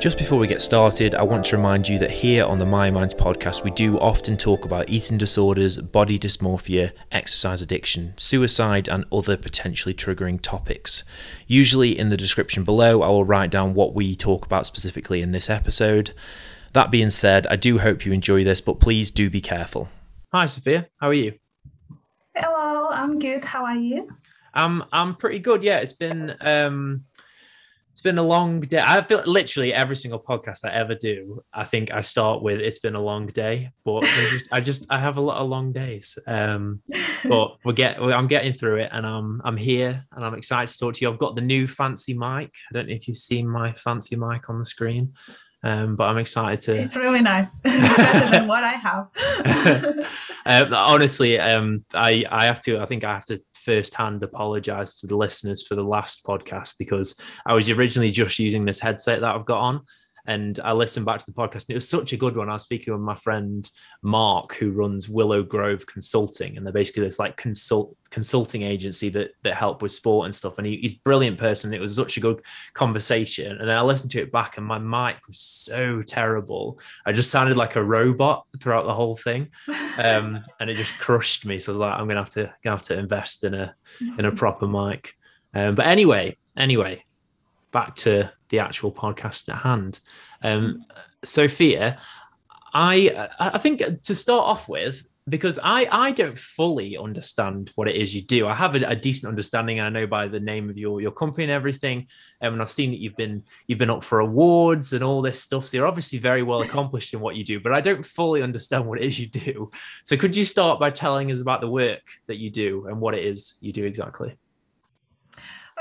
Just before we get started, I want to remind you that here on the Myo Minds podcast, we do often talk about eating disorders, body dysmorphia, exercise addiction, suicide, and other potentially triggering topics. Usually, in the description below, I will write down what we talk about specifically in this episode. That being said, I do hope you enjoy this, but please do be careful. Hi, Sophia. How are you? Hello, I'm good. How are you? I'm I'm pretty good. Yeah, it's been um it's been a long day. I feel literally every single podcast I ever do, I think I start with "It's been a long day," but I just, I just I have a lot of long days. Um, but we get I'm getting through it, and I'm I'm here, and I'm excited to talk to you. I've got the new fancy mic. I don't know if you've seen my fancy mic on the screen. Um, but I'm excited to. It's really nice. It's better than what I have. uh, honestly, um, I I have to. I think I have to firsthand apologize to the listeners for the last podcast because I was originally just using this headset that I've got on and I listened back to the podcast, and it was such a good one. I was speaking with my friend Mark, who runs Willow Grove Consulting, and they're basically this like consult consulting agency that that help with sport and stuff. And he, he's a brilliant person. It was such a good conversation. And then I listened to it back, and my mic was so terrible. I just sounded like a robot throughout the whole thing, um, and it just crushed me. So I was like, I'm gonna have to gonna have to invest in a in a proper mic. Um, but anyway, anyway, back to the actual podcast at hand. Um, Sophia, I I think to start off with, because I I don't fully understand what it is you do. I have a, a decent understanding. I know by the name of your your company and everything, um, and I've seen that you've been you've been up for awards and all this stuff. So you're obviously very well accomplished in what you do. But I don't fully understand what it is you do. So could you start by telling us about the work that you do and what it is you do exactly?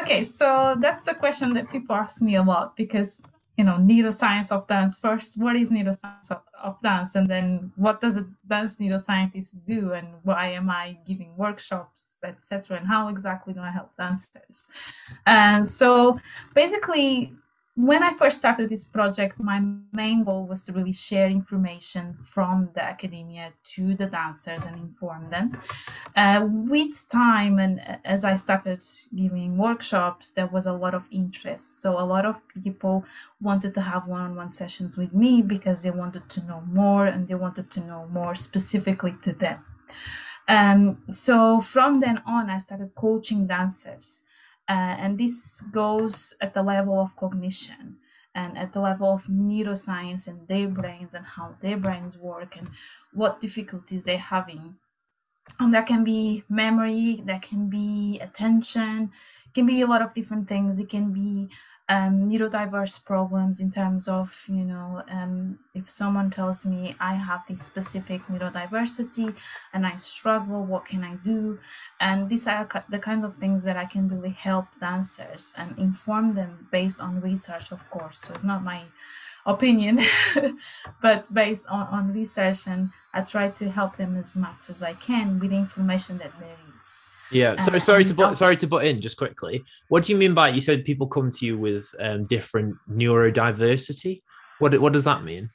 Okay, so that's the question that people ask me a lot because you know neuroscience of dance first what is neuroscience of, of, dance? And then what does a dance neuroscientist do? And why am i giving workshops etc and how exactly do i help dancers? And so basically when I first started this project, my main goal was to really share information from the academia to the dancers and inform them. Uh, with time, and as I started giving workshops, there was a lot of interest. So, a lot of people wanted to have one on one sessions with me because they wanted to know more and they wanted to know more specifically to them. Um, so, from then on, I started coaching dancers. Uh, and this goes at the level of cognition and at the level of neuroscience and their brains and how their brains work and what difficulties they're having. And that can be memory, that can be attention, can be a lot of different things. It can be um, neurodiverse problems in terms of, you know, um, if someone tells me I have this specific neurodiversity and I struggle, what can I do? And these are the kind of things that I can really help dancers and inform them based on research, of course. So it's not my opinion, but based on, on research. And I try to help them as much as I can with information that they. Yeah. So uh, sorry to put, sorry to butt in just quickly. What do you mean by you said people come to you with um, different neurodiversity? What what does that mean?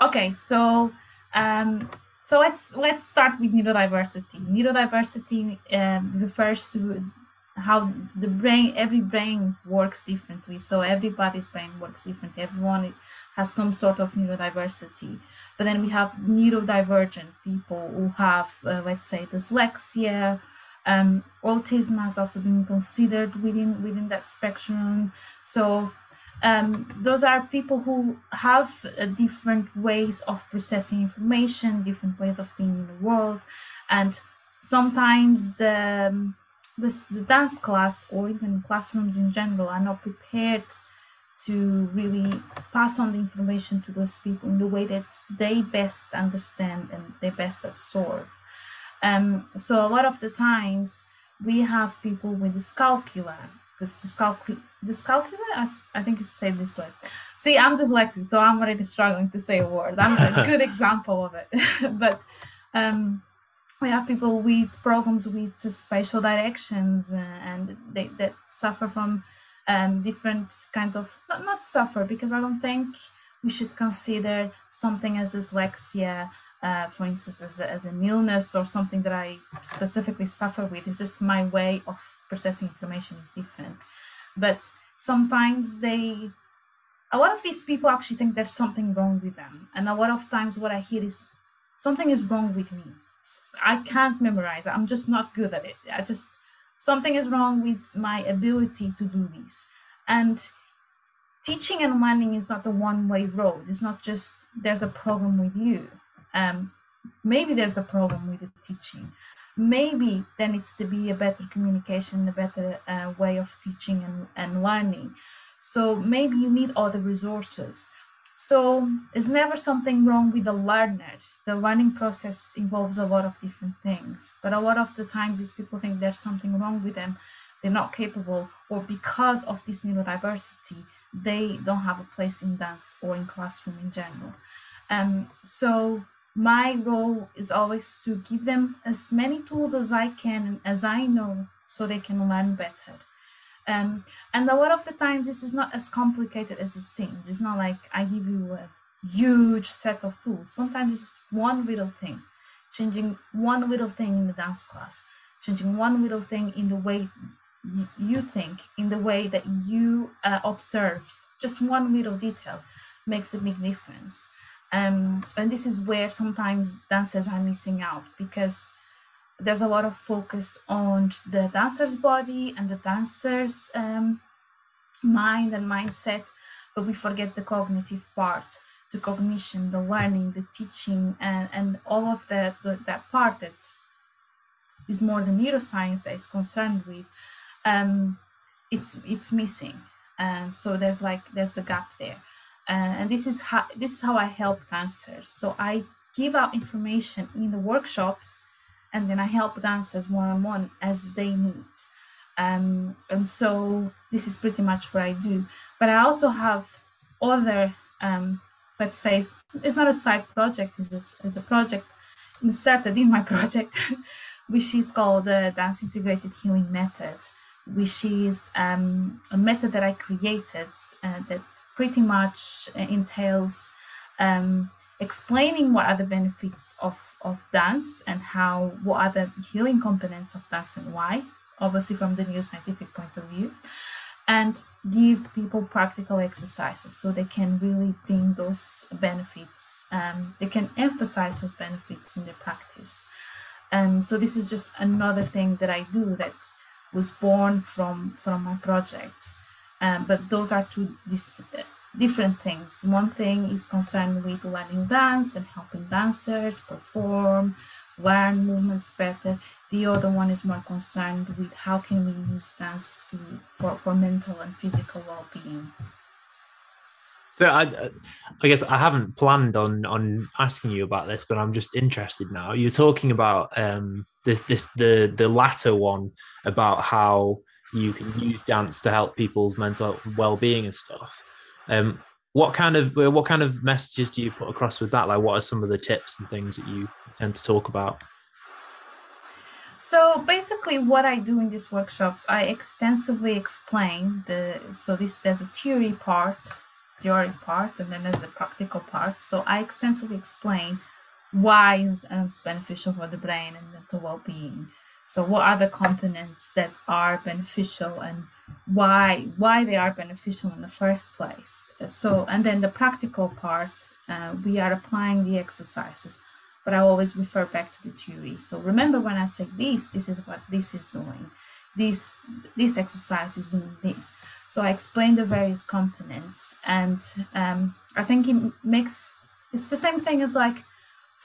Okay, so um, so let's let's start with neurodiversity. Neurodiversity um, refers to how the brain every brain works differently so everybody's brain works differently everyone has some sort of neurodiversity but then we have neurodivergent people who have uh, let's say dyslexia um, autism has also been considered within within that spectrum. So um, those are people who have uh, different ways of processing information, different ways of being in the world, and sometimes the, um, the, the dance class or even classrooms in general are not prepared to really pass on the information to those people in the way that they best understand and they best absorb. Um, so a lot of the times we have people with dyscalculia. With dyscalculia, dyscalculia, I, I think it's said this way. See, I'm dyslexic, so I'm already struggling to say a word. I'm a good example of it. but um, we have people with problems with spatial directions uh, and they that suffer from um, different kinds of not, not suffer because I don't think we should consider something as dyslexia, uh, for instance, as, a, as an illness or something that I specifically suffer with. It's just my way of processing information is different. But sometimes they, a lot of these people actually think there's something wrong with them. And a lot of times what I hear is something is wrong with me. I can't memorize. I'm just not good at it. I just, something is wrong with my ability to do this. And teaching and learning is not a one way road. It's not just there's a problem with you. Um, maybe there's a problem with the teaching. Maybe there needs to be a better communication, a better uh, way of teaching and, and learning. So maybe you need other resources. So it's never something wrong with the learner. The learning process involves a lot of different things. But a lot of the times these people think there's something wrong with them. They're not capable, or because of this neurodiversity, they don't have a place in dance or in classroom in general. Um, so my role is always to give them as many tools as I can as I know so they can learn better. Um, and a lot of the times this is not as complicated as it seems. It's not like I give you a huge set of tools. Sometimes it's one little thing, changing one little thing in the dance class, changing one little thing in the way you think in the way that you uh, observe just one little detail makes a big difference um, and this is where sometimes dancers are missing out because there's a lot of focus on the dancer's body and the dancer's um, mind and mindset but we forget the cognitive part the cognition the learning the teaching and, and all of that that part that is more the neuroscience that is concerned with. Um, it's it's missing. And so there's like there's a gap there uh, and this is how this is how i help dancers. So i give out information in the workshops and then i help dancers one-on-one as they meet. Um, and so this is pretty much what i do. But i also have other um, let's say it's not a side project it's a, it's a project inserted in my project which is called the dance integrated healing method which is um, a method that I created uh, that pretty much uh, entails um, explaining what are the benefits of, of dance and how what are the healing components of dance and why, obviously from the new scientific point of view, and give people practical exercises so they can really bring those benefits. Um, they can emphasize those benefits in their practice. And so this is just another thing that I do that was born from from my project. Um, but those are two dis- different things. One thing is concerned with learning dance and helping dancers perform, learn movements better. The other one is more concerned with how can we use dance to, for, for mental and physical well-being. So I, I guess I haven't planned on on asking you about this, but I'm just interested now. You're talking about um, this this the the latter one about how you can use dance to help people's mental well-being and stuff. Um, what kind of what kind of messages do you put across with that? Like, what are some of the tips and things that you tend to talk about? So basically, what I do in these workshops, I extensively explain the. So this there's a theory part theory part and then there's a practical part. So I extensively explain why is dance beneficial for the brain and mental well-being. So what are the components that are beneficial and why why they are beneficial in the first place. So and then the practical part, uh, we are applying the exercises, but I always refer back to the theory. So remember when I say this, this is what this is doing. This this exercise is doing this. So I explain the various components, and um, I think it makes it's the same thing as like,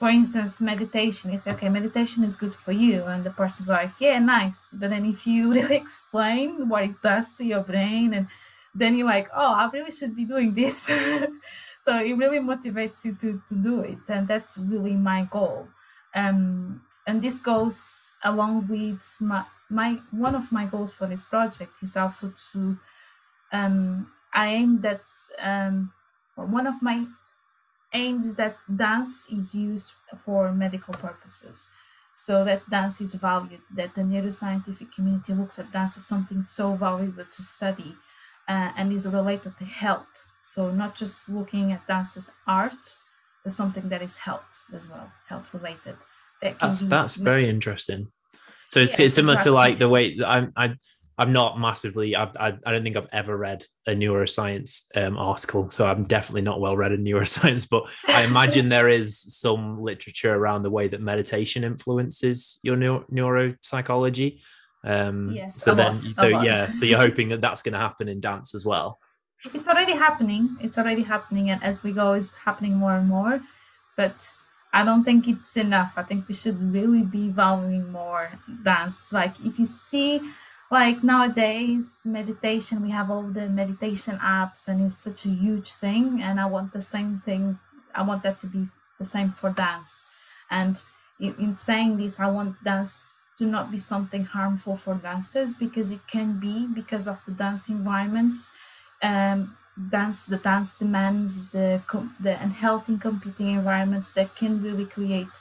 for instance, meditation. You say, okay, meditation is good for you, and the person's like, yeah, nice. But then if you really explain what it does to your brain, and then you're like, oh, I really should be doing this. so it really motivates you to to do it, and that's really my goal. Um, and this goes along with my my one of my goals for this project is also to um, I aim that um, one of my aims is that dance is used for medical purposes. So that dance is valued, that the neuroscientific community looks at dance as something so valuable to study, uh, and is related to health. So not just looking at dance as art, but something that is health as well, health related. That that's that's very interesting. So it's, it's similar exactly. to like the way I'm I I'm not massively. I, I, I don't think I've ever read a neuroscience um, article, so I'm definitely not well read in neuroscience. But I imagine there is some literature around the way that meditation influences your neuro- neuropsychology. Um, yes. So then, so, yeah. So you're hoping that that's going to happen in dance as well. It's already happening. It's already happening, and as we go, it's happening more and more. But I don't think it's enough. I think we should really be valuing more dance. Like if you see like nowadays meditation we have all the meditation apps and it's such a huge thing and i want the same thing i want that to be the same for dance. And in, in saying this i want dance to not be something harmful for dancers because it can be because of the dance environments um, dance the dance demands the the unhealthy competing environments that can really create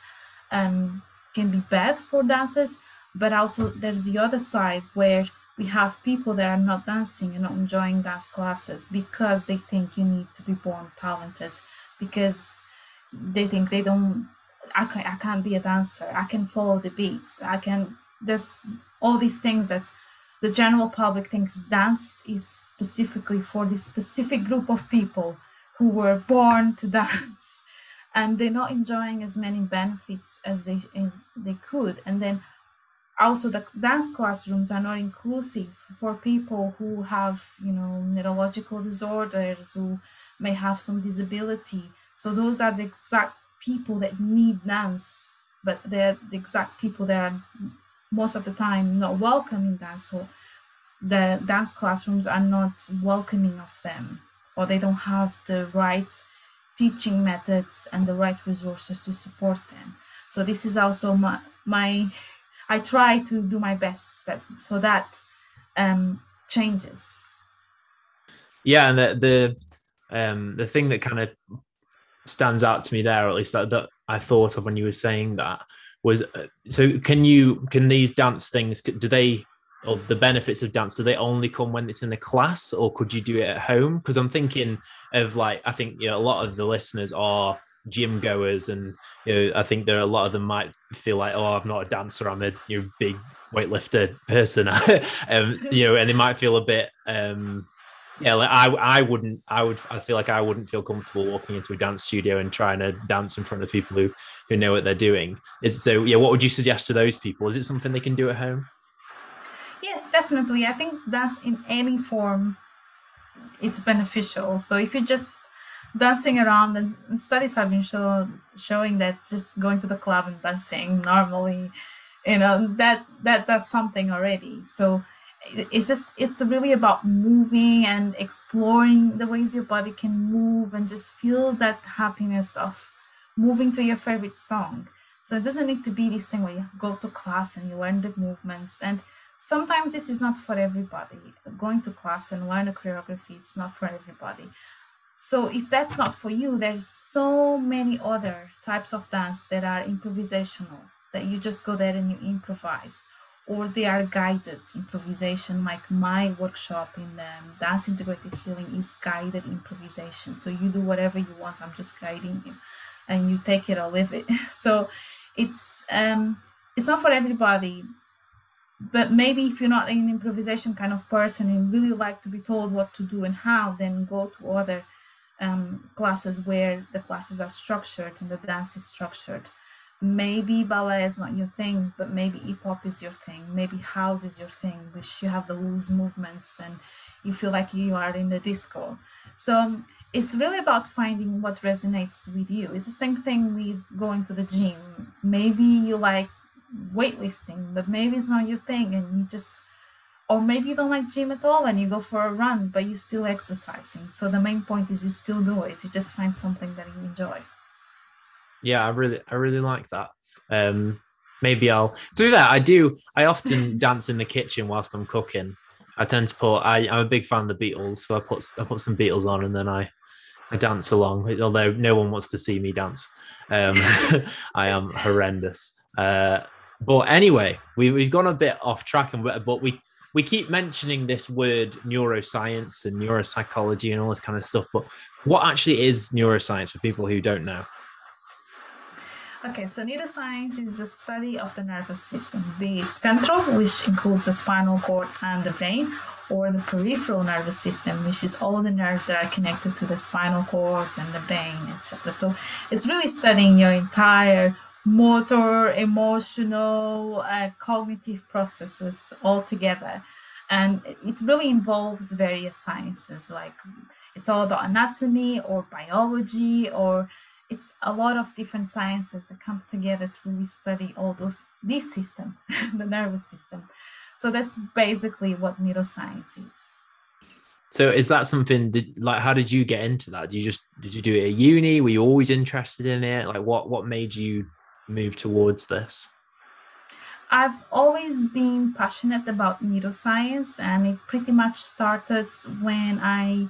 um, can be bad for dancers but also there's the other side where we have people that are not dancing and not enjoying dance classes because they think you need to be born talented because they think they don't I, can, I can't be a dancer i can follow the beats i can there's all these things that the general public thinks dance is specifically for this specific group of people who were born to dance. And they're not enjoying as many benefits as they as they could. And then also the dance classrooms are not inclusive for people who have you know neurological disorders who may have some disability. So those are the exact people that need dance but they're the exact people that are most of the time not welcome in dance. So the dance classrooms are not welcoming of them or they don't have the right teaching methods and the right resources to support them. So this is also my my I try to do my best that so that um, changes. Yeah, and the the um, the thing that kind of stands out to me there, at least that, that I thought of when you were saying that, was uh, so can you can these dance things do they or the benefits of dance do they only come when it's in the class or could you do it at home because i'm thinking of like i think you know a lot of the listeners are gym goers and you know i think there are a lot of them might feel like oh i'm not a dancer i'm a you know, big weightlifter person. Um, you know and they might feel a bit um yeah like i i wouldn't i would i feel like i wouldn't feel comfortable walking into a dance studio and trying to dance in front of people who who know what they're doing. Is so yeah what would you suggest to those people? Is it something they can do at home? Yes definitely. I think that's in any form it's beneficial. So if you just dancing around and studies have been show, showing that just going to the club and dancing normally you know that that that's something already. So it's just it's really about moving and exploring the ways your body can move and just feel that happiness of moving to your favorite song. So it doesn't need to be this thing where you go to class and you learn the movements. And sometimes this is not for everybody. Going to class and learn a choreography it's not for everybody so if that's not for you, there's so many other types of dance that are improvisational that you just go there and you improvise. Or they are guided improvisation like my workshop in um, dance integrated healing is guided improvisation. So you do whatever you want i'm just guiding you and you take it or leave it. So it's um it's not for everybody. But maybe if you're not an improvisation kind of person and really like to be told what to do and how then go to other um, classes where the classes are structured and the dance is structured. Maybe ballet is not your thing, but maybe hip hop is your thing. Maybe house is your thing, which you have the loose movements and you feel like you are in the disco. So um, it's really about finding what resonates with you. It's the same thing with going to the gym. Maybe you like weightlifting, but maybe it's not your thing and you just or maybe you don't like gym at all and you go for a run but you're still exercising. So the main point is you still do it. You just find something that you enjoy. Yeah i really i really like that. Um maybe i'll do that i do i often dance in the kitchen whilst i'm cooking. I tend to put I, i'm a big fan of the beatles so i put i put some beatles on and then i I dance along, although no one wants to see me dance. Um, I am horrendous. Uh, But anyway, we, we've gone a bit off track, and but we we keep mentioning this word neuroscience and neuropsychology and all this kind of stuff. But what actually is neuroscience for people who don't know? Okay, so neuroscience is the study of the nervous system, be it central, which includes the spinal cord and the brain, or the peripheral nervous system, which is all the nerves that are connected to the spinal cord and the brain, etc. So it's really studying your entire motor, emotional, uh, cognitive processes all together. And it really involves various sciences, like it's all about anatomy or biology or it's a lot of different sciences that come together to really study all those this system, the nervous system. So that's basically what neuroscience is. So is that something that, like how did you get into that? Did you just did you do it at uni? Were you always interested in it? Like what what made you move towards this? I've always been passionate about neuroscience and it pretty much started when I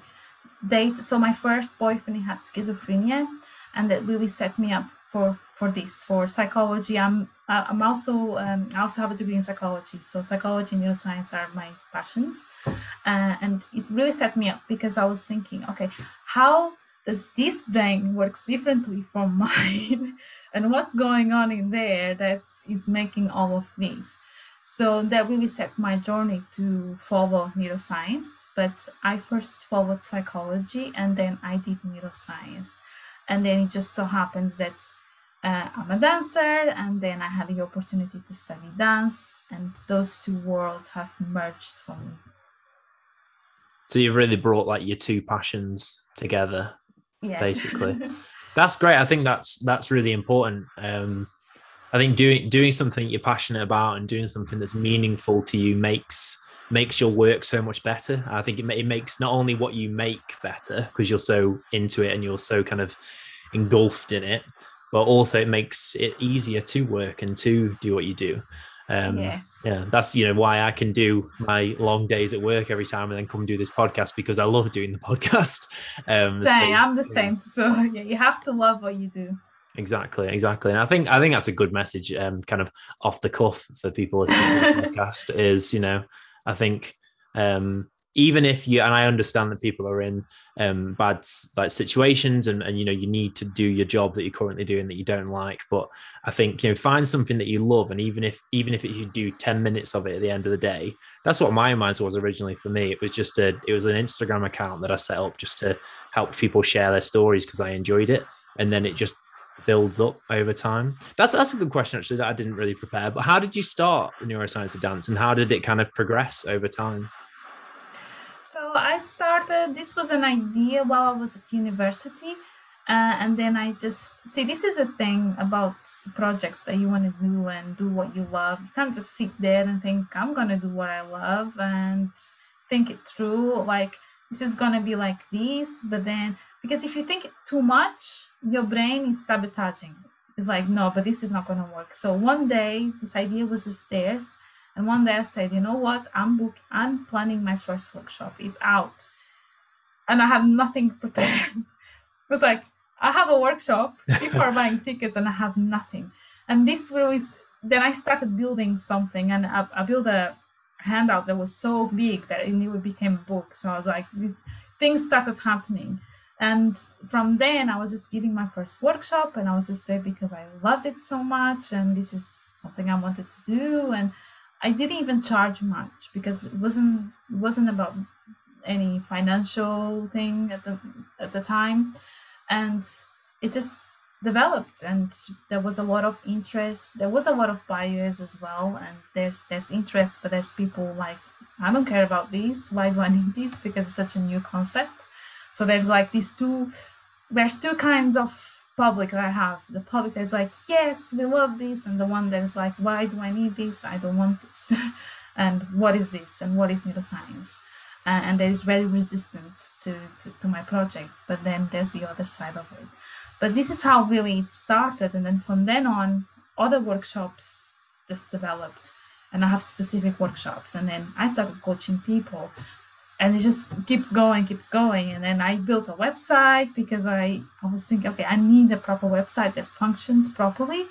date so my first boyfriend had schizophrenia and that really set me up for for this for psychology. I'm i'm also um, i also have a degree in psychology so psychology and neuroscience are my passions. Uh, and it really set me up because i was thinking okay how does this brain works differently from mine and what's going on in there that is making all of this so that really set my journey to follow neuroscience but i first followed psychology and then i did neuroscience and then it just so happens that uh, I'm a dancer, and then I had the opportunity to study dance, and those two worlds have merged for me. So you've really brought like your two passions together, yeah. basically. that's great. I think that's that's really important. Um, I think doing doing something you're passionate about and doing something that's meaningful to you makes makes your work so much better. I think it, it makes not only what you make better because you're so into it and you're so kind of engulfed in it, but also it makes it easier to work and to do what you do. Um, yeah. Yeah, that's you know why I can do my long days at work every time and then come do this podcast because I love doing the podcast. Um, same, so, I'm the same. So yeah, you have to love what you do. Exactly, exactly, and I think I think that's a good message, um, kind of off the cuff for people listening to the podcast. Is you know I think um, even if you and I understand that people are in um, bad like situations and, and you know you need to do your job that you're currently doing that you don't like, but I think you know find something that you love and even if even if you do 10 minutes of it at the end of the day, that's what my mind was originally for me. It was just a it was an Instagram account that I set up just to help people share their stories because I enjoyed it. And then it just builds up over time? That's that's a good question actually that I didn't really prepare. But how did you start the neuroscience of dance, and how did it kind of progress over time? So I started. This was an idea while I was at university, uh, and then I just see this is a thing about projects that you want to do and do what you love. You can't just sit there and think I'm gonna do what I love and think it through. Like this is gonna be like this, but then because if you think too much, your brain is sabotaging. It's like, no, but this is not gonna work. So one day this idea was just there. And one day I said, you know what? I'm book I'm planning my first workshop. It's out. And I had nothing prepared. it was like, I have a workshop, people are buying tickets and I have nothing. And this really then I started building something and I, I built a handout that was so big that it nearly became a book. So I was like, things started happening. And from then, I was just giving my first workshop, and I was just there because I loved it so much, and this is something I wanted to do. And I didn't even charge much because it wasn't wasn't about any financial thing at the at the time, and it just developed and there was a lot of interest. There was a lot of buyers as well and there's there's interest but there's people like i don't care about this. Why do i need this? Because it's such a new concept. So there's like these two there's two kinds of public that i have the public that's like yes we love this and the one that's like why do i need this i don't want this and what is this and what is neuroscience uh, and that is very resistant to, to, to my project but then there's the other side of it but this is how really it started. And then from then on, other workshops just developed. And I have specific workshops. And then I started coaching people. And it just keeps going, keeps going. And then I built a website because I, I was thinking, okay, I need a proper website that functions properly.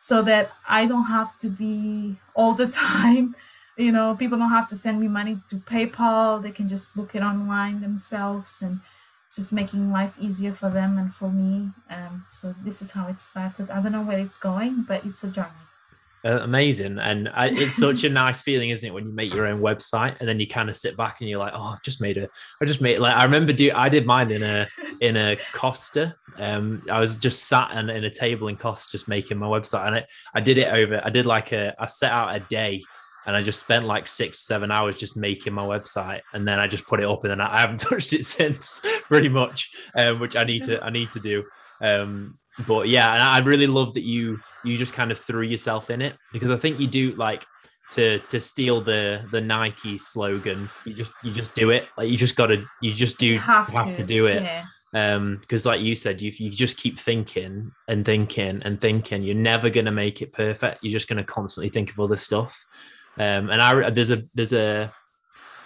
so that I don't have to be all the time. You know, people don't have to send me money to PayPal. They can just book it online themselves and just making life easier for them and for me. Um, so this is how it started. I don't know where it's going, but it's a journey. Uh, amazing and I, it's such a nice feeling isn't it when you make your own website and then you kind of sit back and you're like oh i've just made a i just made like i remember do i did mine in a in a costa um i was just sat in, in a table in costa just making my website and I, I did it over i did like a i set out a day and I just spent like six, seven hours just making my website, and then I just put it up, and then I haven't touched it since, pretty much, um, which I need to I need to do. Um, but yeah, and I really love that you you just kind of threw yourself in it because I think you do like to to steal the the Nike slogan. You just you just do it. Like you just got to you just do have, have to. to. do it. Yeah. Um, because like you said, you you just keep thinking and thinking and thinking, you're never gonna make it perfect. You're just gonna constantly think of other stuff. Um, and I there's a there's a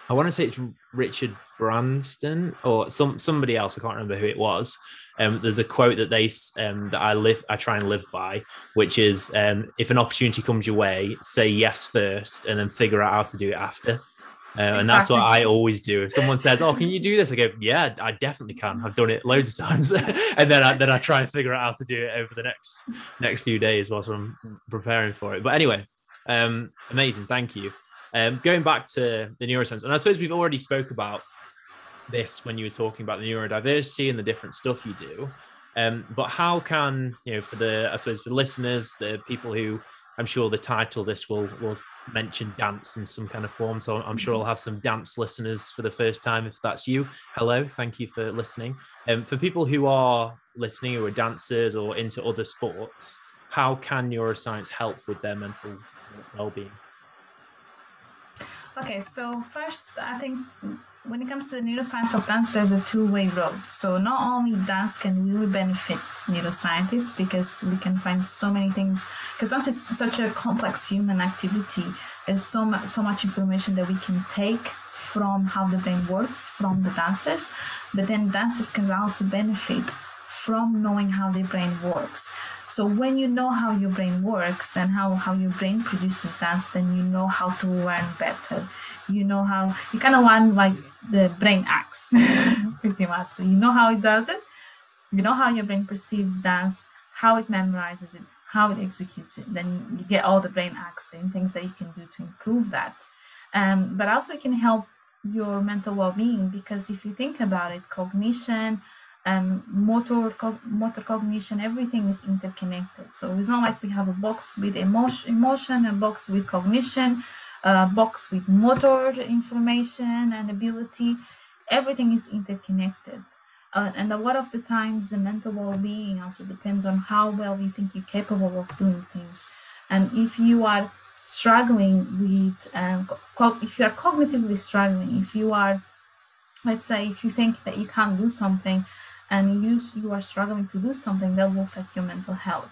I want to say it's Richard Branson or some somebody else. I can't remember who it was. Um, there's a quote that they um, that I live I try and live by, which is um, if an opportunity comes your way, say yes first, and then figure out how to do it after. Uh, exactly. And that's what I always do. If someone says, "Oh, can you do this?" I go, "Yeah, I definitely can. I've done it loads of times." and then I, then I try and figure out how to do it over the next next few days whilst I'm preparing for it. But anyway, um, amazing. Thank you. Um, going back to the neuroscience, and I suppose we've already spoke about this when you were talking about the neurodiversity and the different stuff you do. Um, but how can you know for the I suppose for listeners, the people who I'm sure the title this will will mention dance in some kind of form. So I'm sure I'll have some dance listeners for the first time. If that's you, hello, thank you for listening. Um, for people who are listening who are dancers or into other sports, how can neuroscience help with their mental well-being? Okay, so first, I think when it comes to the neuroscience of dance, there's a two-way road. So not only dance can really benefit neuroscientists because we can find so many things. Because dance is such a complex human activity. There's so much, so much information that we can take from how the brain works from the dancers. But then dancers can also benefit from knowing how the brain works. So when you know how your brain works and how, how your brain produces dance, then you know how to learn better. You know how you kind of learn like the brain acts pretty much. So you know how it does it, you know how your brain perceives dance, how it memorizes it, how it executes it. Then you get all the brain acts and things that you can do to improve that. Um, but also it can help your mental well-being because if you think about it, cognition, um, motor co- motor cognition everything is interconnected. So it's not like we have a box with emotion emotion a box with cognition a box with motor information and ability. Everything is interconnected. Uh, and a lot of the times the mental well-being also depends on how well you think you're capable of doing things. And if you are struggling with um, if you are cognitively struggling if you are let's say if you think that you can't do something and you you are struggling to do something that will affect your mental health.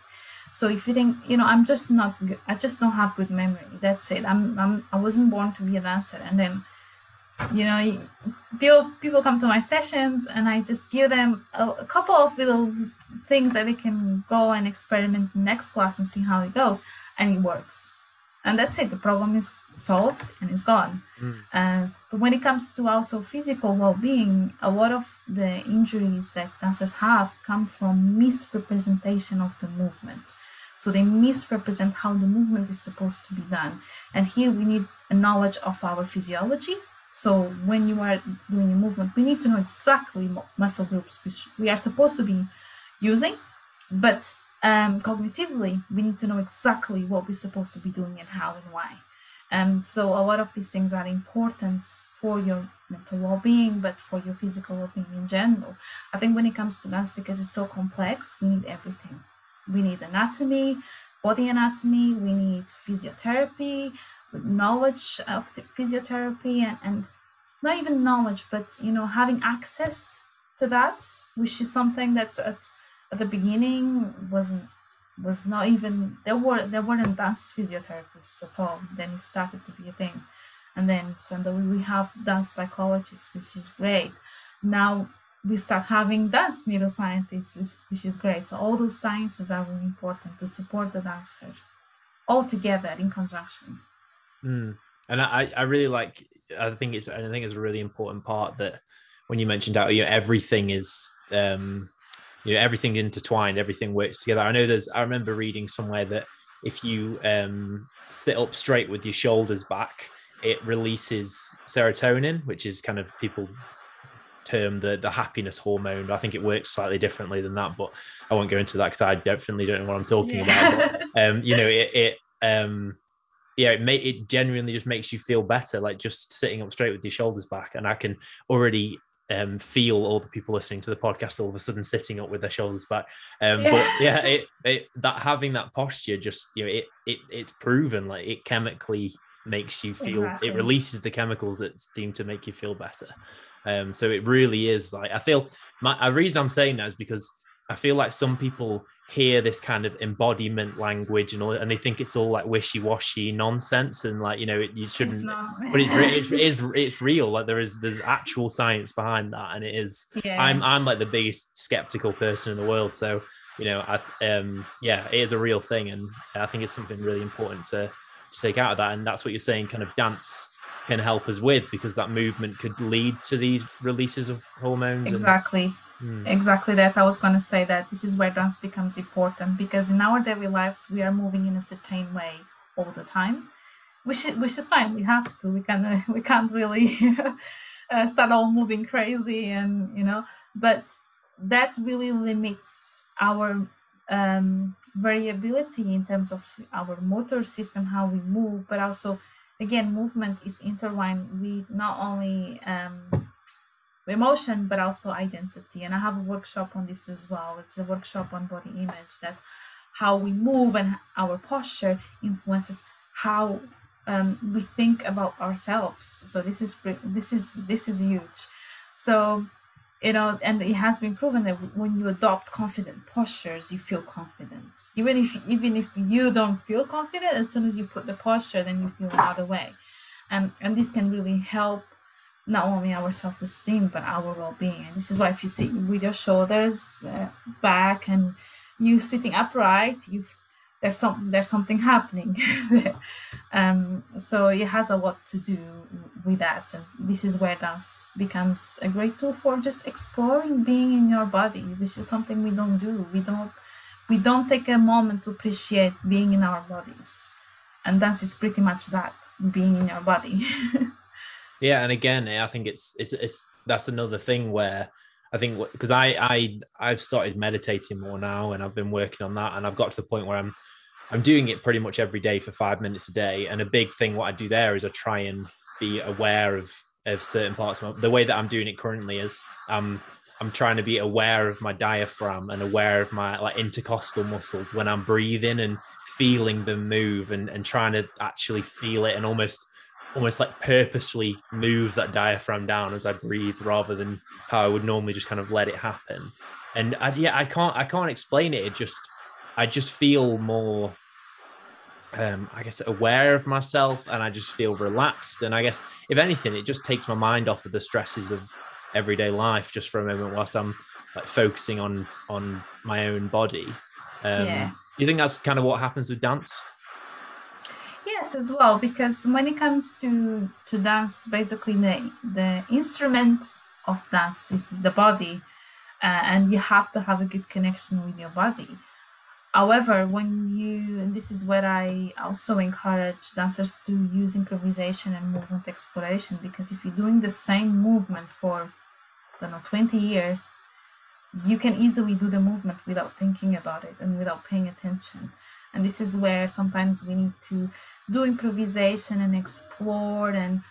So if you think you know i'm just not good i just don't have good memory. That's it. I'm, I'm i wasn't born to be a dancer. And then you know people people come to my sessions and i just give them a, a couple of little things that they can go and experiment next class and see how it goes. And it works and that's it. The problem is solved and it's gone. Mm. uh, but when it comes to also physical well-being a lot of the injuries that dancers have come from misrepresentation of the movement. So they misrepresent how the movement is supposed to be done. And here we need a knowledge of our physiology. So when you are doing a movement we need to know exactly what muscle groups which we are supposed to be using but um, cognitively, we need to know exactly what we're supposed to be doing and how and why. And um, so a lot of these things are important for your mental well-being, but for your physical well-being in general. I think when it comes to dance, because it's so complex, we need everything. We need anatomy, body anatomy, we need physiotherapy, knowledge of physiotherapy, and, and not even knowledge, but you know, having access to that, which is something that at at the beginning wasn't was not even there were there weren't dance physiotherapists at all. Then it started to be a thing, and then suddenly we have dance psychologists, which is great. Now we start having dance neuroscientists, which, which is great. So all those sciences are really important to support the dancer all together in conjunction. Mm. And I, I really like. I think it's. I think it's a really important part that when you mentioned how you know, everything is, um, you know, everything intertwined, everything works together. I know there's. I remember reading somewhere that if you um, sit up straight with your shoulders back, it releases serotonin, which is kind of people term the the happiness hormone. I think it works slightly differently than that, but I won't go into that because I definitely don't know what I'm talking yeah. about. But, um, you know, it, it um, yeah, it may it genuinely just makes you feel better, like just sitting up straight with your shoulders back. And I can already um, feel all the people listening to the podcast all of a sudden sitting up with their shoulders back. Um, yeah. But yeah, it, it, that having that posture, just you know, it it it's proven like it chemically makes you feel exactly. it releases the chemicals that seem to make you feel better. Um, so it really is like I feel my a reason I'm saying that is because I feel like some people hear this kind of embodiment language and all, and they think it's all like wishy-washy nonsense and like you know you shouldn't but it's, it's, it's real. Like there is there's actual science behind that and it is yeah. i'm i'm like the biggest skeptical person in the world. So you know i um yeah it is a real thing and i think it's something really important to, to take out of that. And that's what you're saying kind of dance can help us with because that movement could lead to these releases of hormones exactly. and, Mm. Exactly that. I was going to say that this is where dance becomes important because in our daily lives we are moving in a certain way all the time, which which is fine. We have to. We can uh, we can't really uh, start all moving crazy and you know, but that really limits our um, variability in terms of our motor system, how we move, but also again movement is intertwined with not only um, emotion but also identity. And i have a workshop on this as well. It's a workshop on body image that how we move and our posture influences how um, we think about ourselves. So this is this is this is huge. So you know and it has been proven that when you adopt confident postures you feel confident. Even if even if you don't feel confident as soon as you put the posture then you feel another way. And and this can really help not only our self-esteem but our well-being. This is why if you sit with your shoulders uh, back and you sitting upright you there's some there's something happening. Um, so it has a lot to do with that. And this is where dance becomes a great tool for just exploring being in your body which is something we don't do. We don't we don't take a moment to appreciate being in our bodies. And dance is pretty much that being in your body Yeah, and again, I think it's it's it's that's another thing where I think because I I I've started meditating more now, and I've been working on that, and I've got to the point where I'm I'm doing it pretty much every day for five minutes a day. And a big thing what I do there is I try and be aware of of certain parts. Of my, the way that I'm doing it currently is um I'm trying to be aware of my diaphragm and aware of my like intercostal muscles when I'm breathing and feeling them move and and trying to actually feel it and almost almost like purposely move that diaphragm down as I breathe rather than how I would normally just kind of let it happen. And I, yeah, I can't I can't explain it. It just I just feel more um, I guess aware of myself and I just feel relaxed. And I guess if anything, it just takes my mind off of the stresses of everyday life just for a moment whilst I'm like focusing on on my own body. Um, yeah. you think that's kind of what happens with dance? Yes, as well, because when it comes to to dance, basically the the instrument of dance is the body, uh, and you have to have a good connection with your body. However, when you and this is where I also encourage dancers to use improvisation and movement exploration, because if you're doing the same movement for I don't know 20 years, you can easily do the movement without thinking about it and without paying attention. And this is where sometimes we need to do improvisation and explore and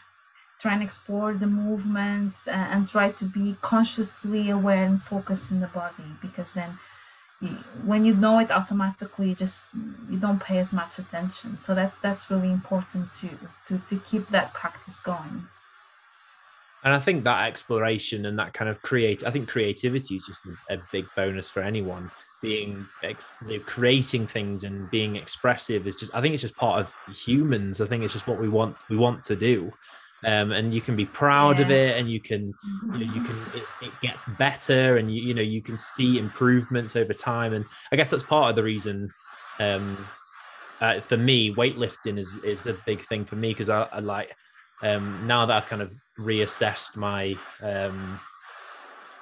try and explore the movements and, and try to be consciously aware and focus in the body because then when you know it automatically you just you don't pay as much attention. So that that's really important to to, to keep that practice going and I think that exploration and that kind of create, I think creativity is just a, big bonus for anyone. Being creating things and being expressive is just, I think it's just part of humans. I think it's just what we want, we want to do. um, and you can be proud yeah. of it and you can you, know, you can it, it, gets better and you, you know you can see improvements over time and i guess that's part of the reason um, uh, for me weightlifting is is a big thing for me because I, I, like um, now that i've kind of reassessed my um,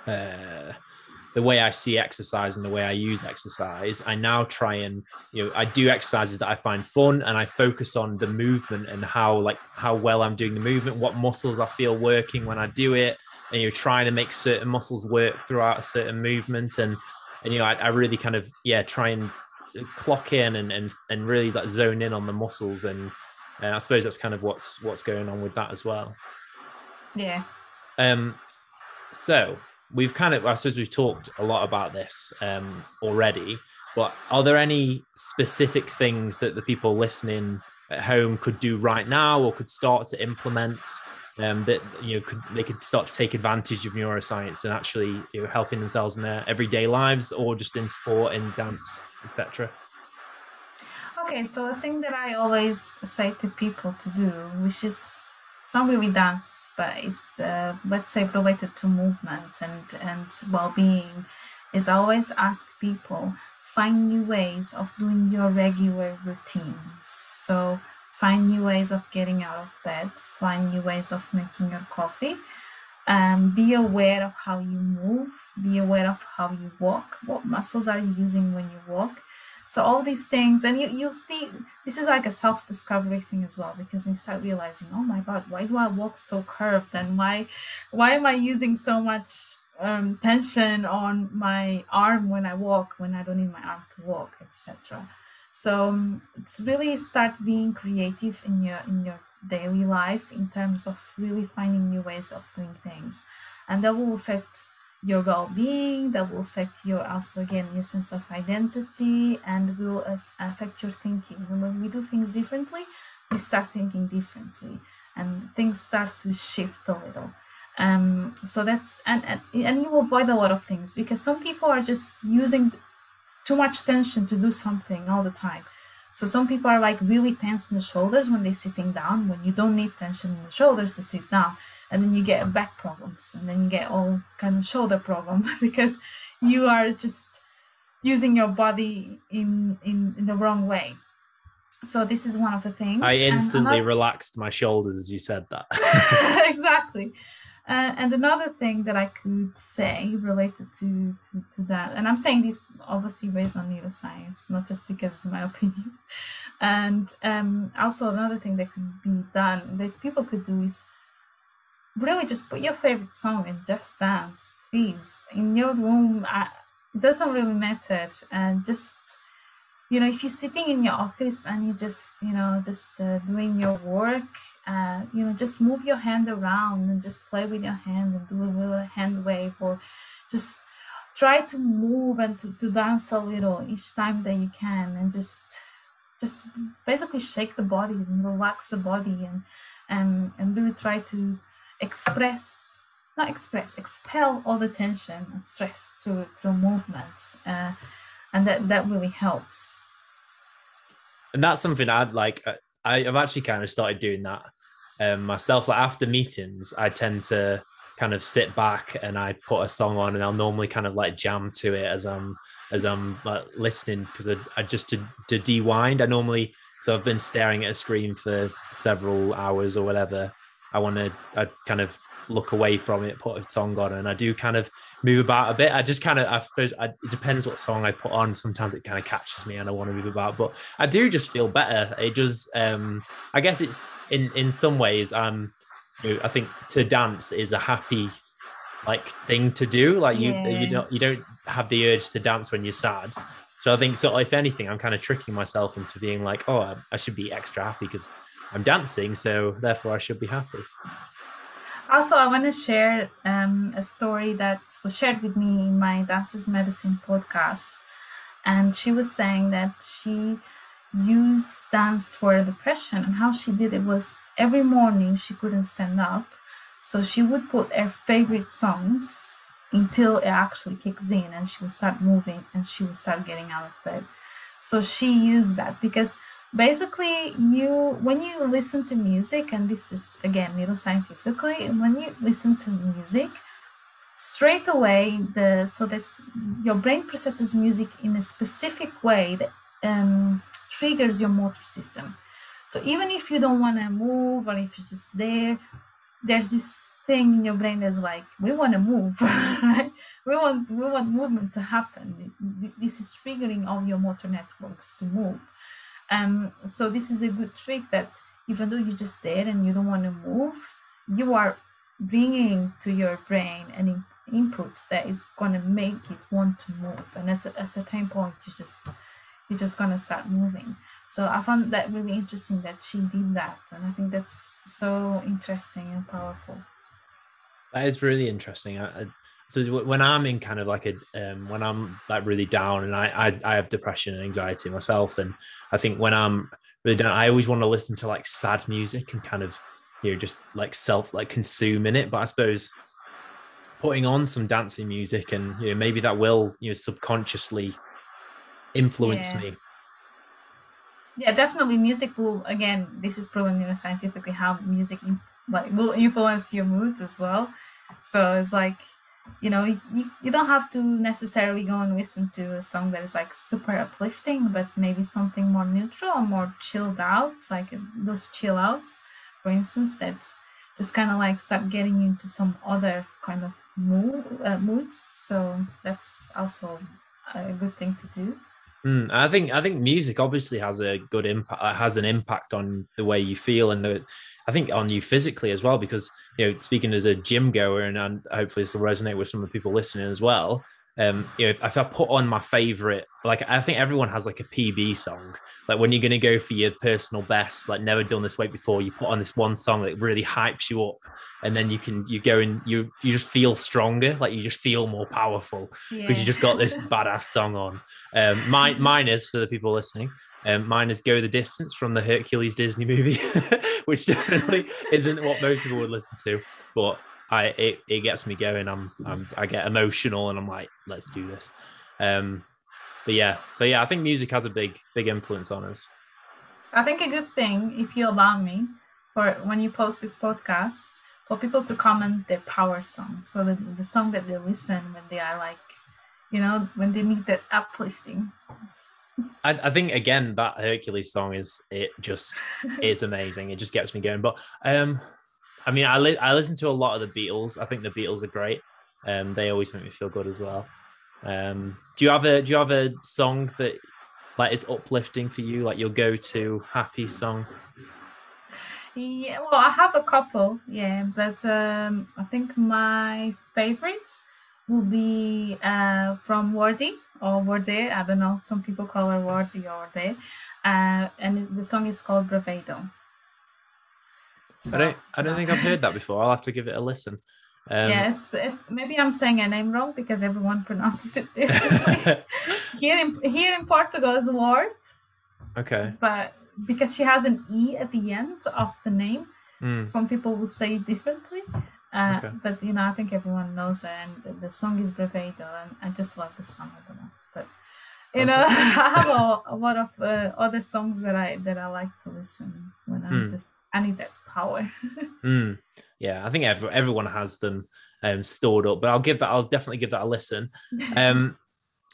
uh, the way I see exercise and the way I use exercise, I now try and you know I do exercises that I find fun and I focus on the movement and how like how well I'm doing the movement, what muscles I feel working when I do it, and you're trying to make certain muscles work throughout a certain movement and and you know I, I really kind of yeah try and clock in and and and really like zone in on the muscles and uh, I suppose that's kind of what's what's going on with that as well. Yeah. Um. So we've kind of, I suppose we've talked a lot about this um, already, but are there any specific things that the people listening at home could do right now or could start to implement um, that you know could they could start to take advantage of neuroscience and actually you know helping themselves in their everyday lives or just in sport in dance etc okay so the thing that i always say to people to do which is some really dance space, uh, let's say related to movement and, and well-being, is always ask people find new ways of doing your regular routines. So find new ways of getting out of bed, find new ways of making your coffee. Um, be aware of how you move, be aware of how you walk, what muscles are you using when you walk, so all these things and you you'll see this is like a self-discovery thing as well because you start realizing oh my god why do i walk so curved? And why why am i using so much um, tension on my arm when i walk when i don't need my arm to walk etc so um, it's really start being creative in your in your daily life in terms of really finding new ways of doing things. And that will affect your well-being that will affect your also again your sense of identity and will affect your thinking. When we do things differently we start thinking differently and things start to shift a little. Um so that's and, and and you avoid a lot of things because some people are just using too much tension to do something all the time so some people are like really tense in the shoulders when they're sitting down when you don't need tension in the shoulders to sit down and then you get back problems and then you get all kind of shoulder problem because you are just using your body in in, in the wrong way. So this is one of the things. I instantly another... relaxed my shoulders as you said that. Exactly uh, and another thing that I could say related to, to, to, that, and I'm saying this obviously based on neuroscience, not just because it's my opinion. And um, also another thing that could be done that people could do is really just put your favorite song and just dance, please. In your room, uh, it doesn't really matter. And just, you know, if you're sitting in your office and you just, you know, just uh, doing your work, uh, you know, just move your hand around and just play with your hand and do a little hand wave or just try to move and to, to dance a little each time that you can and just just basically shake the body and relax the body and and and really try to express not express expel all the tension and stress through through movement uh, and that that really helps. And that's something i'd like uh, I, i've actually kind of started doing that um, myself. Like after meetings i tend to kind of sit back and i put a song on and i'll normally kind of like jam to it as i'm as i'm like listening because I, I just to, to dewind. I normally so i've been staring at a screen for several hours or whatever. I want to I kind of look away from it, put a song on, and I do kind of move about a bit. I just kind of I I, it depends what song I put on. Sometimes it kind of catches me and I want to move about, but I do just feel better. It does. Um, I guess it's in in some ways. Um, you know, I think to dance is a happy like thing to do. Like you yeah. you don't you don't have the urge to dance when you're sad. So I think so. If anything, I'm kind of tricking myself into being like, oh, I, I should be extra happy because I'm dancing, so therefore I should be happy. Also, I want to share um, a story that was shared with me in my Dances Medicine podcast. And she was saying that she used dance for depression, and how she did it was every morning she couldn't stand up. So she would put her favorite songs until it actually kicks in and she would start moving and she would start getting out of bed. So she used that because basically you when you listen to music and this is again neuroscientifically when you listen to music straight away the so there's your brain processes music in a specific way that um, triggers your motor system. So even if you don't want to move or if you're just there there's this thing in your brain that's like we want to move right? We want we want movement to happen. This is triggering all your motor networks to move um, so this is a good trick that even though you're just there and you don't want to move, you are bringing to your brain an in- input that is going to make it want to move. And at a, certain point, you just you're just gonna start moving. So I found that really interesting that she did that, and I think that's so interesting and powerful. That is really interesting. I, so when I'm in kind of like a um, when I'm like really down and I, I I have depression and anxiety myself and I think when I'm really down I always want to listen to like sad music and kind of you know just like self like consume in it. But I suppose putting on some dancing music and you know maybe that will you know subconsciously influence yeah. me. Yeah definitely music will again this is proven you know scientifically how music like will influence your moods as well. So it's like you know you, you don't have to necessarily go and listen to a song that is like super uplifting but maybe something more neutral or more chilled out like those chill outs for instance that just kind of like start getting into some other kind of mood uh, moods. So that's also a good thing to do Mm, I think I think music obviously has a good impact uh, has an impact on the way you feel and the I think on you physically as well because you know speaking as a gym goer and, and hopefully this will resonate with some of the people listening as well um, you know, if, if, I put on my favorite, like I think everyone has like a PB song. Like when you're gonna go for your personal best, like never done this weight before, you put on this one song that really hypes you up, and then you can you go and you you just feel stronger, like you just feel more powerful because yeah. you just got this badass song on. Um, mine mine is for the people listening. Um, mine is "Go the Distance" from the Hercules Disney movie, which definitely isn't what most people would listen to, but I it, it gets me going. I'm, I'm I get emotional and I'm like, let's do this. Um, but yeah, so yeah, I think music has a big big influence on us. I think a good thing, if you allow me, for when you post this podcast, for people to comment their power song. So the the song that they listen when they are like, you know, when they need that uplifting. I, I think again that Hercules song is it just is amazing. It just gets me going. But um I mean, I li- I listen to a lot of the Beatles. I think the Beatles are great. Um, they always make me feel good as well. Um, do you have a do you have a song that like is uplifting for you, like your go to happy song? Yeah, well, I have a couple, yeah, but um, I think my favorites will be uh, from Wardy or Lorde. I don't know. Some people call her Wardy or Lorde, uh, and the song is called Bravado. So, I don't. I don't think I've heard that before. I'll have to give it a listen. Um, yeah, it's, it's, maybe I'm saying a name wrong because everyone pronounces it differently. here in here in Portugal is Lord. Okay. But because she has an e at the end of the name, mm. some people will say it differently. Uh, okay. But you know, I think everyone knows it, and the song is Bravado, and I just love the song. I don't know, but you know, I have a, a lot of uh, other songs that I that I like to listen when I'm mm. just I need that power. mm, yeah, I think every, everyone has them um, stored up, but I'll give that. I'll definitely give that a listen. Um,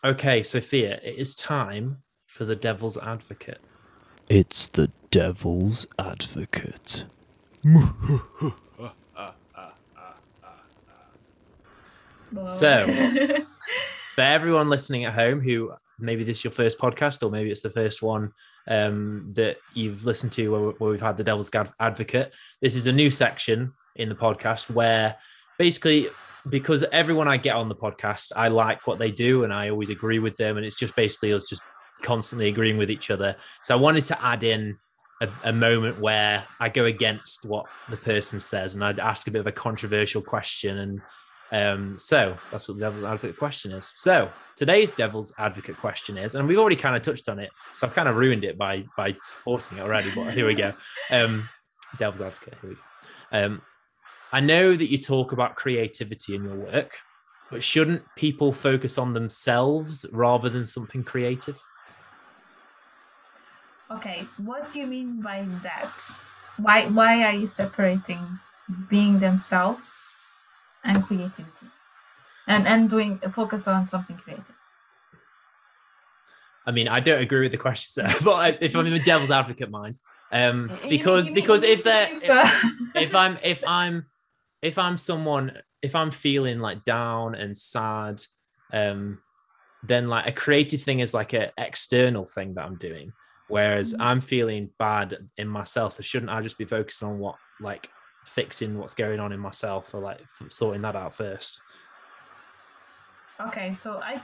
okay, Sophia, it is time for the Devil's Advocate. It's the Devil's Advocate. so, for everyone listening at home who maybe this is your first podcast or maybe it's the first one um, that you've listened to where, we've had the devil's advocate. This is a new section in the podcast where basically because everyone i get on the podcast i like what they do and i always agree with them. And it's just basically us just constantly agreeing with each other. So i wanted to add in a, a moment where i go against what the person says and i'd ask a bit of a controversial question and um, so that's what the devil's advocate question is. So today's devil's advocate question is, and we've already kind of touched on it, so I've kind of ruined it by by supporting it already. But here we go. Um, devil's advocate. Here we go. Um, I know that you talk about creativity in your work, but shouldn't people focus on themselves rather than something creative? Okay, what do you mean by that? Why why are you separating being themselves and creativity? And and doing focus on something creative. I mean, I don't agree with the question, sir, but if I'm in the devil's advocate mind, um, because because if they're if, if I'm if I'm if I'm someone if I'm feeling like down and sad, um, then like a creative thing is like an external thing that I'm doing. Whereas Mhm. I'm feeling bad in myself, so shouldn't I just be focusing on what like fixing what's going on in myself or like sorting that out first? Okay, so I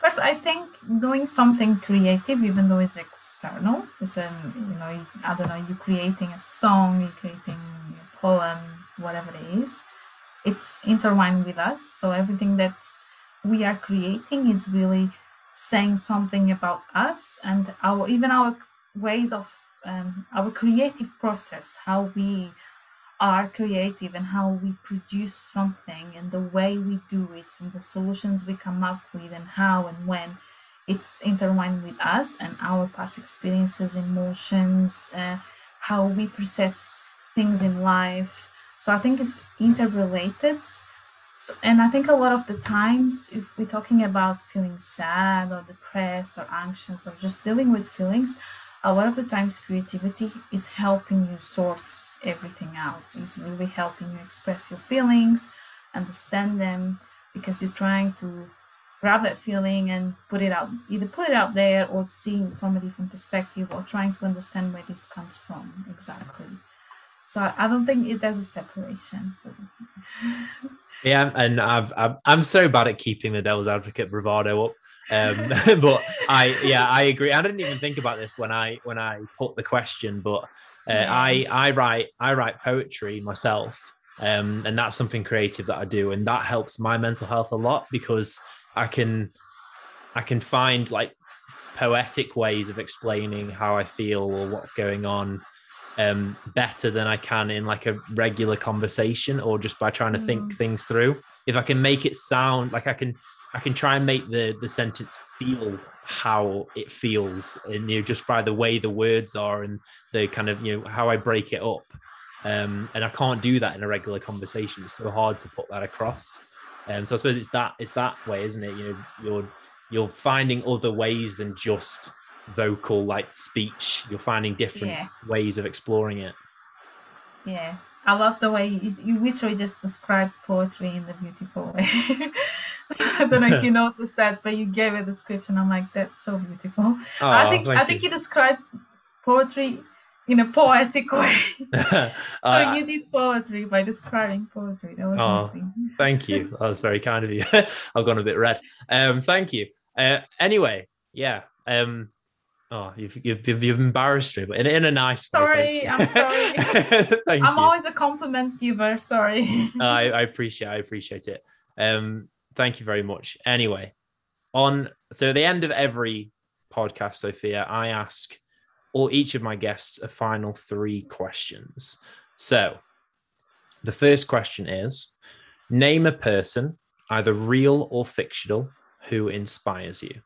first I think doing something creative, even though it's external, it's a you know I don't know you're creating a song, you're creating a poem, whatever it is, it's intertwined with us. So everything that we are creating is really saying something about us and our even our ways of um, our creative process, how we are creative and how we produce something and the way we do it and the solutions we come up with and how and when it's intertwined with us and our past experiences emotions uh, how we process things in life. So i think it's interrelated. So, and i think a lot of the times if we're talking about feeling sad or depressed or anxious or just dealing with feelings a lot of the times creativity is helping you sort everything out it's really helping you express your feelings understand them because you're trying to grab that feeling and put it out either put it out there or see it from a different perspective or trying to understand where this comes from exactly so i, don't think it there's a separation Yeah, and I've, I've I'm so bad at keeping the devil's advocate bravado up. Um, but I yeah I agree. I didn't even think about this when I when I put the question, but uh, I I write I write poetry myself, um, and that's something creative that I do, and that helps my mental health a lot because I can I can find like poetic ways of explaining how I feel or what's going on um better than I can in like a regular conversation or just by trying to think Mm. things through. If I can make it sound like I can I can try and make the the sentence feel how it feels and you know just by the way the words are and the kind of you know how I break it up. Um and I can't do that in a regular conversation. It's so hard to put that across. Um so I suppose it's that it's that way, isn't it? You know, you're you're finding other ways than just vocal like speech you're finding different Yeah. ways of exploring it Yeah, I love the way you, you literally just described poetry in the beautiful way. I don't know if you noticed that, but you gave a description. I'm like, that's so beautiful. I think I think you described poetry in a poetic way. so Uh, you did poetry by describing poetry. That was Aw, amazing. thank you that was very kind of you i've gone a bit red um thank you uh anyway yeah um oh you've you've, you've, embarrassed me but in, in a nice way Sorry, I'm sorry. I'm always a compliment giver. Sorry. I, I appreciate I appreciate it. Um, thank you very much. Anyway, on so at the end of every podcast, Sophia, I ask or each of my guests a final three questions. So the first question is name a person, either real or fictional, who inspires you.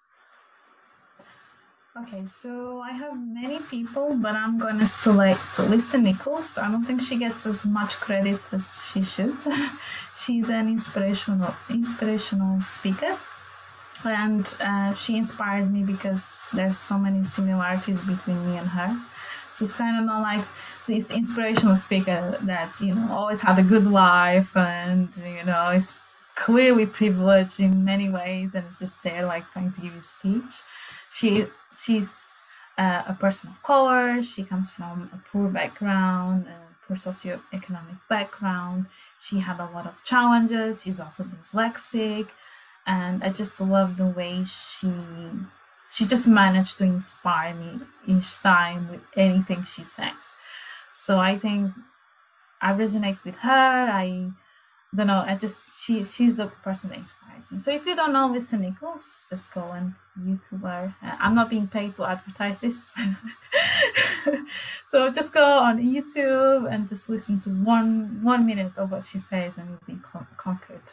Okay, so I have many people, but I'm gonna select Lisa Nichols. I don't think she gets as much credit as she should. She's an inspirational inspirational speaker, and uh, she inspires me because there's so many similarities between me and her. She's kind of not like this inspirational speaker that you know always had a good life and you know is clearly privileged in many ways and is just there like trying to give you speech. She she's uh, a person of color. She comes from a poor background a poor socioeconomic background. She had a lot of challenges. She's also dyslexic. And i just love the way she she just managed to inspire me each time with anything she says. So i think i resonate with her. I don't know i just she she's the person that inspires me so if you don't know lisa nichols just go and youtube her Uh, i'm not being paid to advertise this so just go on youtube and just listen to one one minute of what she says and you'll be con- conquered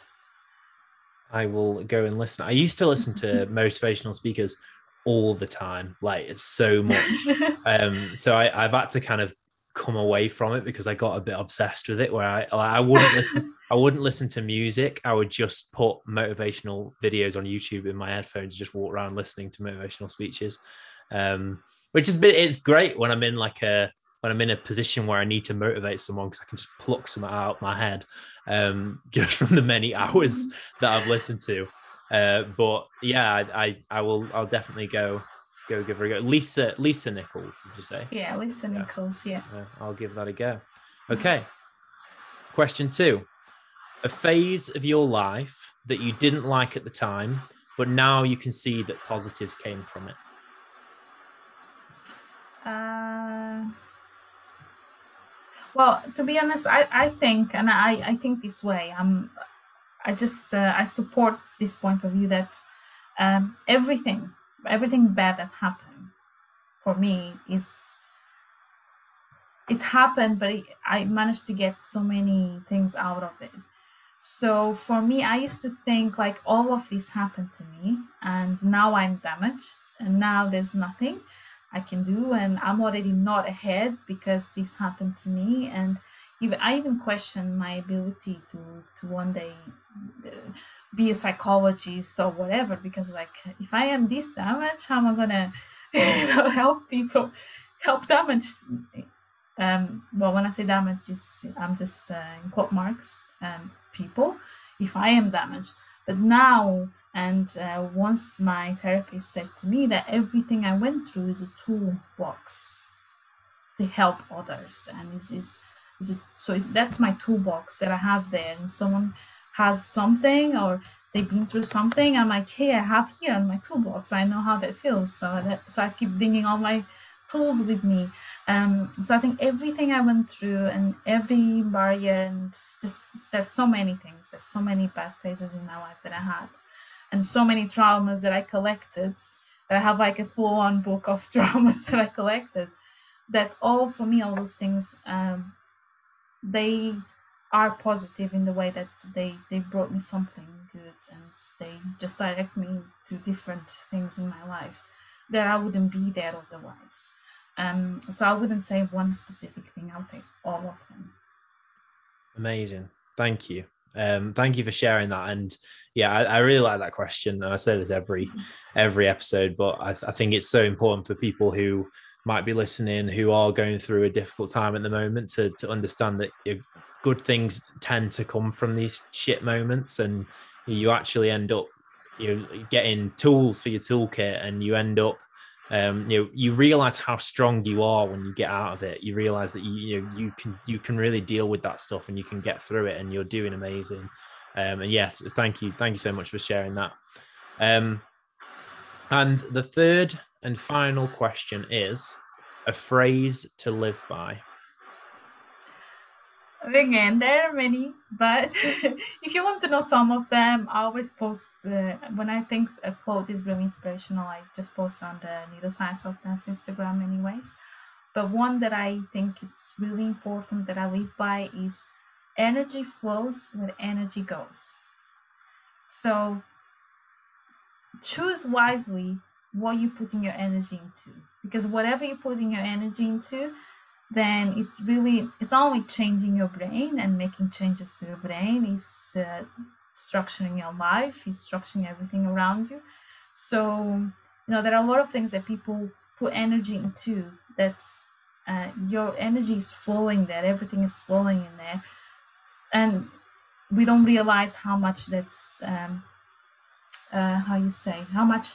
I will go and listen. I used to listen to motivational speakers all the time. Like it's so much. um, so I, I've had to kind of come away from it because I got a bit obsessed with it. Where I I wouldn't listen, I wouldn't listen to music. I would just put motivational videos on YouTube in my headphones, and just walk around listening to motivational speeches. Um, which is it's great when I'm in like a when I'm in a position where I need to motivate someone because I can just pluck some out my head um, just from the many hours that I've listened to. Uh, but yeah, I, I, I will I'll definitely go go give her a go. Lisa Lisa Nichols, did you say? Yeah, Lisa yeah. Nichols. Yeah. I'll give that a go. Okay. Question two: A phase of your life that you didn't like at the time, but now you can see that positives came from it. Uh, well, to be honest, I, I think, and I, I think this way. I'm, I just uh, I support this point of view that um, everything, everything bad that happened for me is it happened, but it, I managed to get so many things out of it. So for me, I used to think like all of this happened to me, and now I'm damaged, and now there's nothing. I can do, and I'm already not ahead because this happened to me, and even I even question my ability to to one day uh, be a psychologist or whatever because like if I am this damaged, how am I gonna you know help people help damage? Um, well, when I say damage, is I'm just uh, in quote marks um, people. If I am damaged, but now and uh, once my therapist said to me that everything I went through is a toolbox to help others, and is is is it so? That's my toolbox that I have there. And someone has something or they've been through something, I'm like, hey, I have here in my toolbox. I know how that feels. So that so I keep bringing all my tools with me. Um, so I think everything I went through and every barrier and just there's so many things. There's so many bad phases in my life that I had and so many traumas that I collected. That I have like a full on book of traumas that I collected. That all for me, all those things, um, they are positive in the way that they they brought me something good and they just direct me to different things in my life that I wouldn't be there otherwise. Um, so I wouldn't say one specific thing. I would say all of them. Amazing. Thank you. Um, thank you for sharing that. And yeah, I, I, really like that question. And I say this every every episode, but I, I, think it's so important for people who might be listening who are going through a difficult time at the moment to to understand that good things tend to come from these shit moments, and you actually end up you getting tools for your toolkit, and you end up um, you know you realize how strong you are when you get out of it. You realize that you you, know, you can you can really deal with that stuff and you can get through it and you're doing amazing. Um, and yes thank you thank you so much for sharing that. Um, and the third and final question is a phrase to live by. Again there are many but if you want to know some of them i always post uh, when i think a quote is really inspirational i just post on the neuroscience of dance instagram anyways. But one that i think it's really important that i live by is energy flows where energy goes. So choose wisely what you're putting your energy into. Because whatever you're putting your energy into then it's really it's only changing your brain and making changes to your brain is uh, structuring your life is structuring everything around you. So you know there are a lot of things that people put energy into that uh, your energy is flowing there everything is flowing in there. And we don't realize how much that's um, uh, how you say how much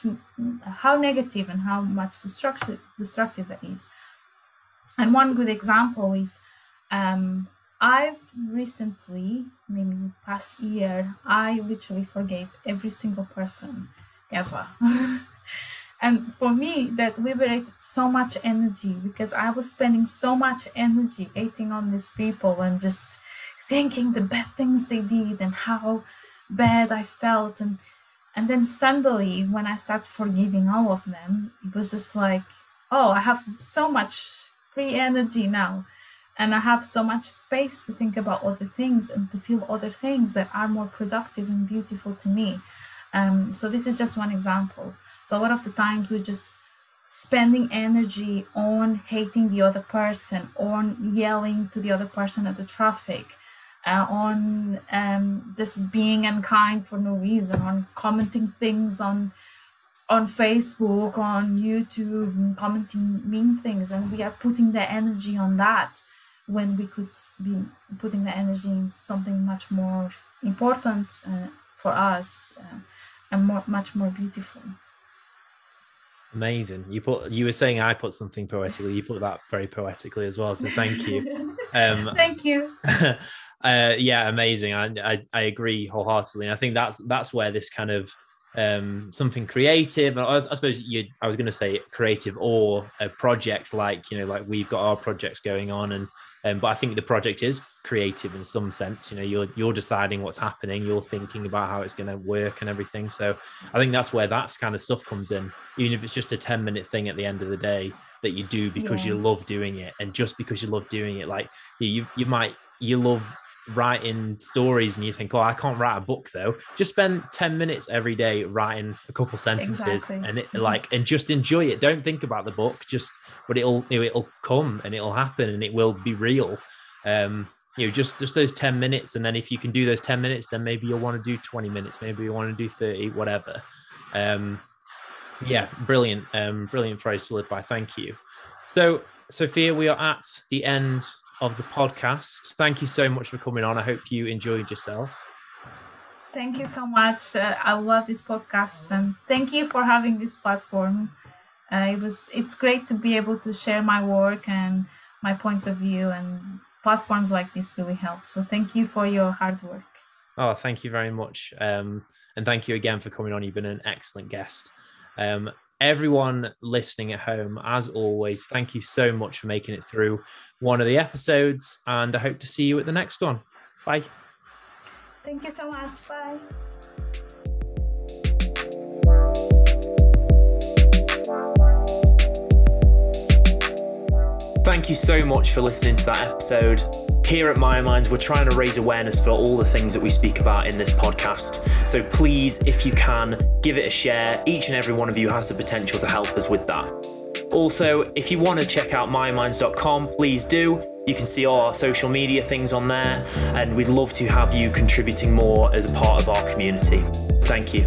how negative and how much destructive destructive that is and one good example is um, I've recently, maybe past year, I literally forgave every single person ever. and for me, that liberated so much energy because I was spending so much energy hating on these people and just thinking the bad things they did and how bad I felt. And and then suddenly, when I start forgiving all of them, it was just like, oh, I have so much free energy now and I have so much space to think about other things and to feel other things that are more productive and beautiful to me. Um, so this is just one example. So a lot of the times we just spending energy on hating the other person, on yelling to the other person at the traffic, uh, on um, just being unkind for no reason, on commenting things on on Facebook, on YouTube, and commenting mean things, and we are putting the energy on that when we could be putting the energy in something much more important uh, for us uh, and more, much more beautiful. Amazing. You put you were saying I put something poetically. You put that very poetically as well. So thank you. Um, thank you. uh, yeah, amazing. I, I, I agree wholeheartedly. And I think that's that's where this kind of um, something creative. I, I suppose you. I was going to say creative or a project like you know like we've got our projects going on and um, but I think the project is creative in some sense. You know, you're you're deciding what's happening, you're thinking about how it's going to work and everything. So I think that's where that's kind of stuff comes in. Even if it's just a 10 minute thing at the end of the day that you do because yeah. you love doing it, and just because you love doing it, like you you might you love writing stories and you think, oh, I can't write a book though. Just spend 10 minutes every day writing a couple sentences exactly. and it mm-hmm. like and just enjoy it. Don't think about the book, just but it'll it'll come and it'll happen and it will be real. Um, you know, just just those 10 minutes. And then if you can do those 10 minutes, then maybe you'll want to do 20 minutes, maybe you want to do 30, whatever. Um, yeah, brilliant, um, brilliant phrase to live by. Thank you. So, Sophia, we are at the end of the podcast. Thank you so much for coming on. I hope you enjoyed yourself. Thank you so much. Uh, I love this podcast and thank you for having this platform. Uh, it was it's great to be able to share my work and my points of view and platforms like this really help. So thank you for your hard work. Oh, thank you very much. Um, and thank you again for coming on. You've been an excellent guest. Um, everyone listening at home, as always, thank you so much for making it through one of the episodes. And I hope to see you at the next one. Bye. Thank you so much. Bye. Thank you so much for listening to that episode. Here at Maya Minds, we're trying to raise awareness for all the things that we speak about in this podcast. So please, if you can, give it a share. Each and every one of you has the potential to help us with that. Also, if you want to check out mayaminds.com, please do. You can see all our social media things on there, and we'd love to have you contributing more as a part of our community. Thank you.